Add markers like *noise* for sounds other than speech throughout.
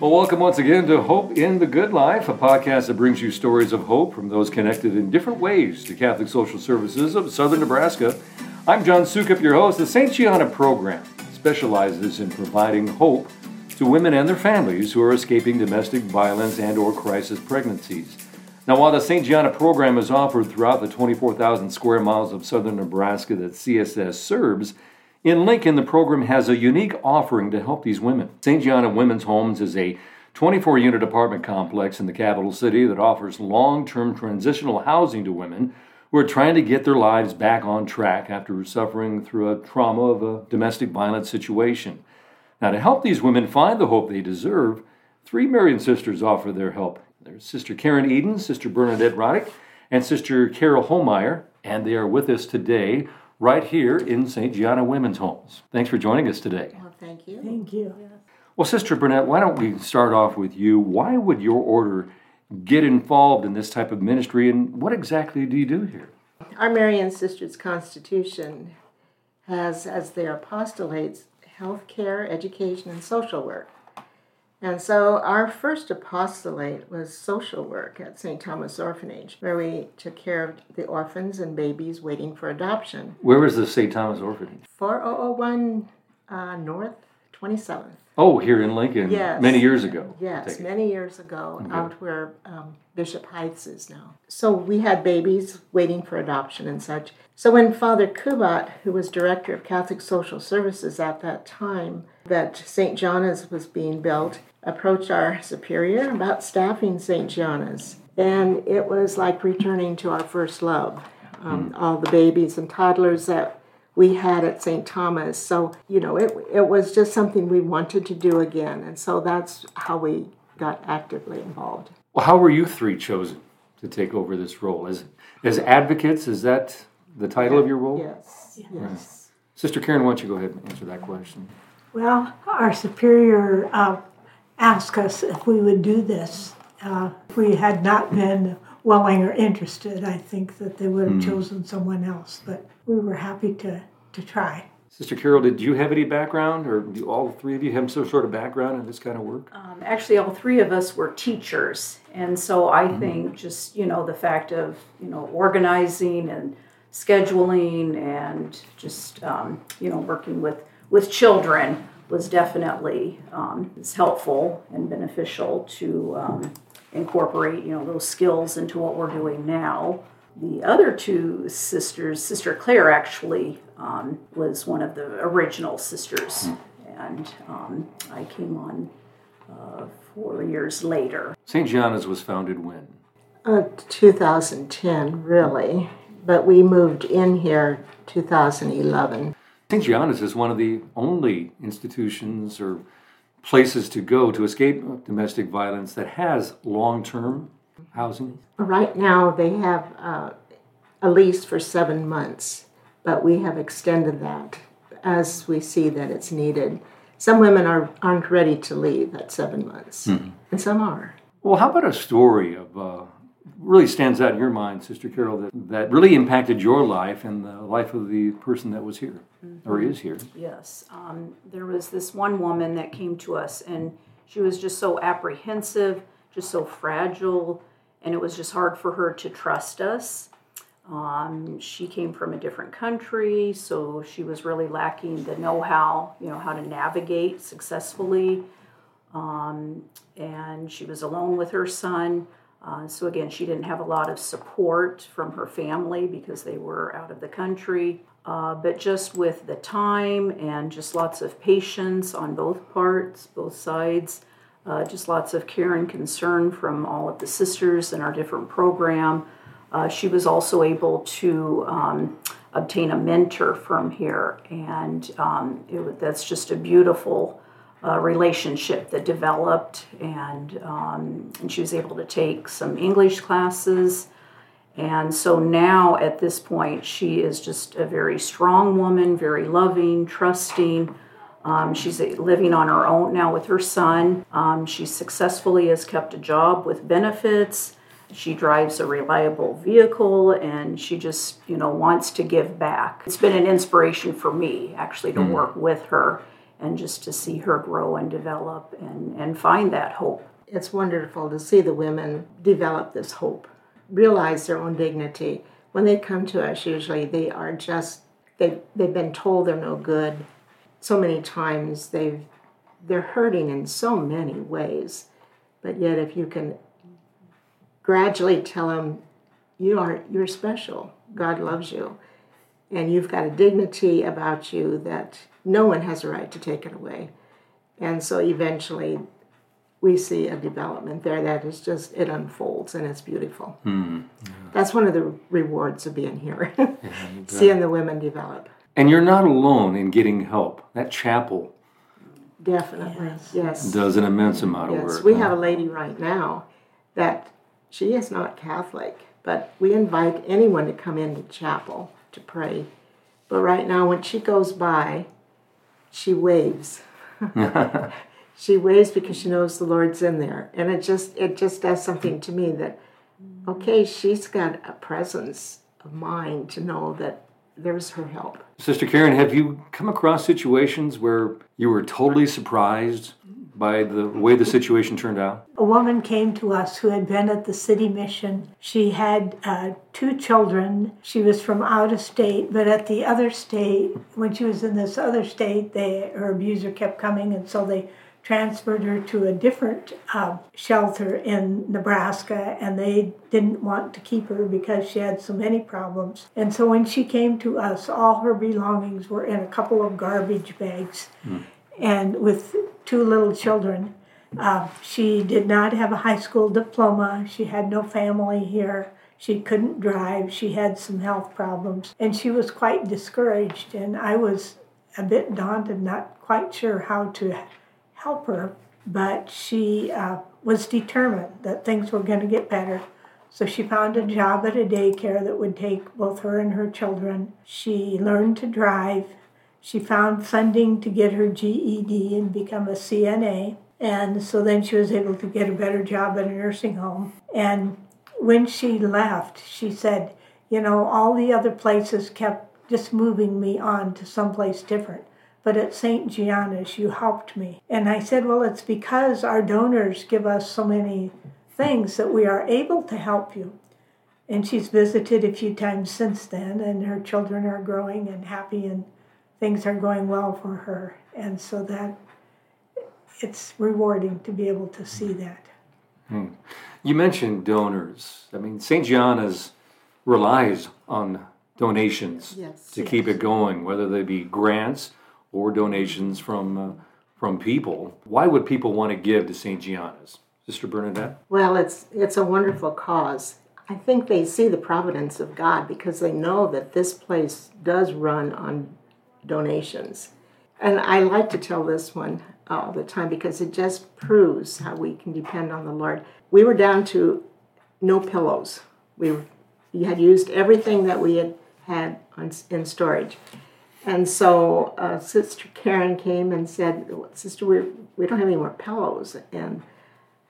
Well, welcome once again to Hope in the Good Life, a podcast that brings you stories of hope from those connected in different ways to Catholic Social Services of Southern Nebraska. I'm John Sukup, your host. The St. Gianna program specializes in providing hope to women and their families who are escaping domestic violence and or crisis pregnancies. Now, while the St. Gianna program is offered throughout the 24,000 square miles of southern Nebraska that CSS serves, in Lincoln, the program has a unique offering to help these women. St. Gianna Women's Homes is a 24 unit apartment complex in the capital city that offers long term transitional housing to women who are trying to get their lives back on track after suffering through a trauma of a domestic violence situation. Now, to help these women find the hope they deserve, three Marian sisters offer their help. There's Sister Karen Eden, Sister Bernadette Roddick, and Sister Carol Holmeyer, and they are with us today right here in St. Gianna Women's Homes. Thanks for joining us today. Well, thank you. Thank you. Well, Sister Bernadette, why don't we start off with you? Why would your order get involved in this type of ministry, and what exactly do you do here? Our Marian Sisters Constitution has as their apostolates health care, education, and social work. And so our first apostolate was social work at St. Thomas Orphanage, where we took care of the orphans and babies waiting for adoption. Where was the St. Thomas Orphanage? 4001 uh, North 27th. Oh, here in Lincoln, Yes. many years ago. Yes, many years ago, out where um, Bishop Heights is now. So we had babies waiting for adoption and such. So when Father Kubat, who was director of Catholic Social Services at that time, that St. Gianna's was being built, approached our superior about staffing St. Gianna's. And it was like returning to our first love. Um, All the babies and toddlers that we had at St. Thomas. So, you know, it, it was just something we wanted to do again. And so that's how we got actively involved. Well, how were you three chosen to take over this role? As, as advocates, is that the title of your role? Yes, yes. Sister Karen, why don't you go ahead and answer that question? Well, our superior uh, asked us if we would do this. Uh, if we had not been willing or interested, I think that they would have chosen someone else. But we were happy to, to try. Sister Carol, did you have any background, or do all three of you have some sort of background in this kind of work? Um, actually, all three of us were teachers, and so I think just you know the fact of you know organizing and scheduling and just um, you know working with with children was definitely um, is helpful and beneficial to um, incorporate you know those skills into what we're doing now. The other two sisters, Sister Claire actually um, was one of the original sisters, and um, I came on uh, four years later. St. Gianna's was founded when? Uh, 2010, really. But we moved in here 2011. St. Gianna's is one of the only institutions or places to go to escape domestic violence that has long term housing. Right now, they have uh, a lease for seven months, but we have extended that as we see that it's needed. Some women are, aren't ready to leave at seven months, and some are. Well, how about a story of uh, really stands out in your mind, Sister Carol, that, that really impacted your life and the life of the person that was here or is here? Yes, um, there was this one woman that came to us, and she was just so apprehensive, just so fragile, and it was just hard for her to trust us. Um, she came from a different country, so she was really lacking the know-how, you know, how to navigate successfully. Um, and she was alone with her son. Uh, so again, she didn't have a lot of support from her family because they were out of the country. Uh, but just with the time and just lots of patience on both parts, both sides, uh, just lots of care and concern from all of the sisters in our different program. Uh, she was also able to um, obtain a mentor from here, and um, it, that's just a beautiful uh, relationship that developed. And um, and she was able to take some English classes, and so now at this point, she is just a very strong woman, very loving, trusting. Um, she's living on her own now with her son. Um, she successfully has kept a job with benefits. She drives a reliable vehicle and she just, you know, wants to give back. It's been an inspiration for me actually to work with her and just to see her grow and develop and, and find that hope. It's wonderful to see the women develop this hope, realize their own dignity. When they come to us, usually they are just, they, they've been told they're no good. So many times they've, they're hurting in so many ways. But yet, if you can gradually tell them, you are, you're special, God loves you, and you've got a dignity about you that no one has a right to take it away. And so eventually we see a development there that is just, it unfolds and it's beautiful. Mm, yeah. That's one of the rewards of being here, yeah, *laughs* *laughs* seeing the women develop. And you're not alone in getting help. That chapel definitely yes, yes. does an immense amount yes. of work. We huh? have a lady right now that she is not Catholic, but we invite anyone to come into chapel to pray. But right now, when she goes by, she waves. *laughs* she waves because she knows the Lord's in there, and it just it just does something to me that okay, she's got a presence of mind to know that there's her help. Sister Karen, have you come across situations where you were totally surprised by the way the situation turned out? A woman came to us who had been at the city mission. She had uh, two children. She was from out of state, but at the other state, when she was in this other state, they, her abuser kept coming, and so they transferred her to a different uh, shelter in Nebraska, and they didn't want to keep her because she had so many problems. And so when she came to us, all her belongings were in a couple of garbage bags. Mm. And with two little children. Uh, she did not have a high school diploma. She had no family here. She couldn't drive. She had some health problems. And she was quite discouraged. And I was a bit daunted, not quite sure how to help her. But she uh, was determined that things were going to get better. So she found a job at a daycare that would take both her and her children. She learned to drive. She found funding to get her GED and become a CNA. And so then she was able to get a better job at a nursing home. And when she left, she said, You know, all the other places kept just moving me on to someplace different. But at St. Gianna's, you helped me. And I said, Well, it's because our donors give us so many things that we are able to help you. And she's visited a few times since then, and her children are growing and happy and things are going well for her. And so that it's rewarding to be able to see that. Hmm. You mentioned donors. I mean, St. Gianna's relies on donations yes, to yes. keep it going, whether they be grants or donations from uh, from people. Why would people want to give to St. Gianna's, Sister Bernadette? Well, it's it's a wonderful cause. I think they see the providence of God because they know that this place does run on donations. And I like to tell this one all the time because it just proves how we can depend on the Lord. We were down to no pillows. We, we had used everything that we had had on, in storage. And so uh, Sister Karen came and said, Sister, we, we don't have any more pillows. And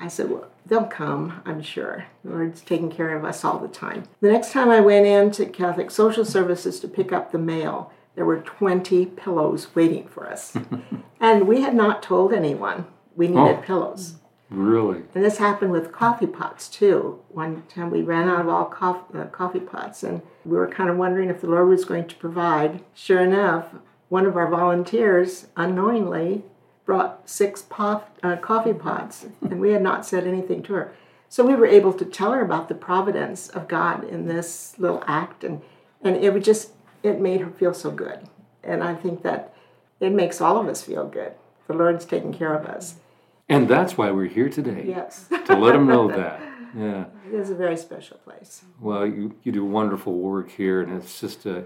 I said, Well, they'll come, I'm sure. The Lord's taking care of us all the time. The next time I went into Catholic Social Services to pick up the mail, there were 20 pillows waiting for us. *laughs* and we had not told anyone we needed oh, pillows. Really? And this happened with coffee pots too. One time we ran out of all coffee, uh, coffee pots and we were kind of wondering if the Lord was going to provide. Sure enough, one of our volunteers unknowingly brought six uh, coffee pots and we had not said anything to her. So we were able to tell her about the providence of God in this little act and and it would just it made her feel so good. And I think that it makes all of us feel good. The Lord's taking care of us. And that's why we're here today. Yes. to let them know *laughs* that. Yeah. It is a very special place. Well, you, you do wonderful work here, and it's just a,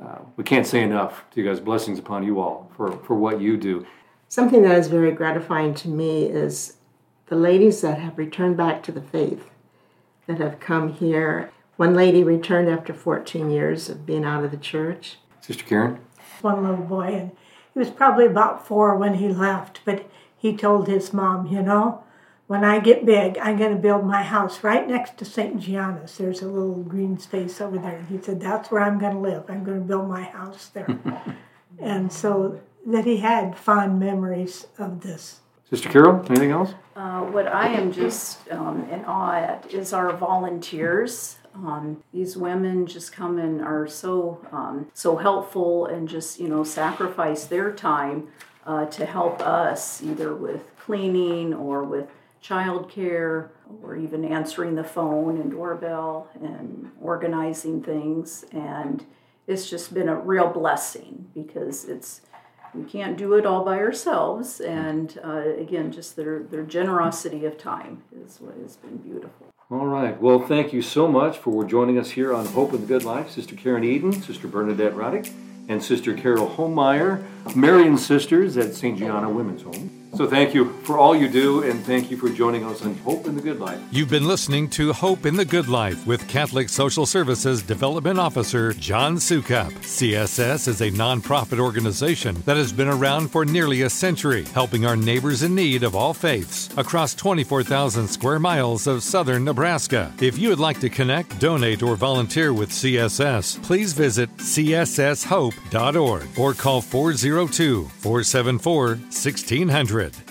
uh, we can't say enough to you guys. Blessings upon you all for, for what you do. Something that is very gratifying to me is the ladies that have returned back to the faith, that have come here one lady returned after 14 years of being out of the church. Sister Karen? One little boy, and he was probably about four when he left, but he told his mom, you know, when I get big, I'm going to build my house right next to St. Gianna's. There's a little green space over there. He said, That's where I'm going to live. I'm going to build my house there. *laughs* and so that he had fond memories of this. Sister Carol, anything else? Uh, what I am just um, in awe at is our volunteers. Um, these women just come and are so um, so helpful and just you know sacrifice their time uh, to help us either with cleaning or with childcare or even answering the phone and doorbell and organizing things. And it's just been a real blessing because it's we can't do it all by ourselves. And uh, again just their their generosity of time is what has been beautiful all right. Well thank you so much for joining us here on hope in the good life sister karen eden sister bernadette roddick and sister carol holmeyer marian sisters at st gianna women's home so thank you for all you do, and thank you for joining us on Hope in the Good Life. You've been listening to Hope in the Good Life with Catholic Social Services Development Officer John Sukup. CSS is a nonprofit organization that has been around for nearly a century, helping our neighbors in need of all faiths across 24,000 square miles of southern Nebraska. If you would like to connect, donate, or volunteer with CSS, please visit csshope.org or call 402 474 1600.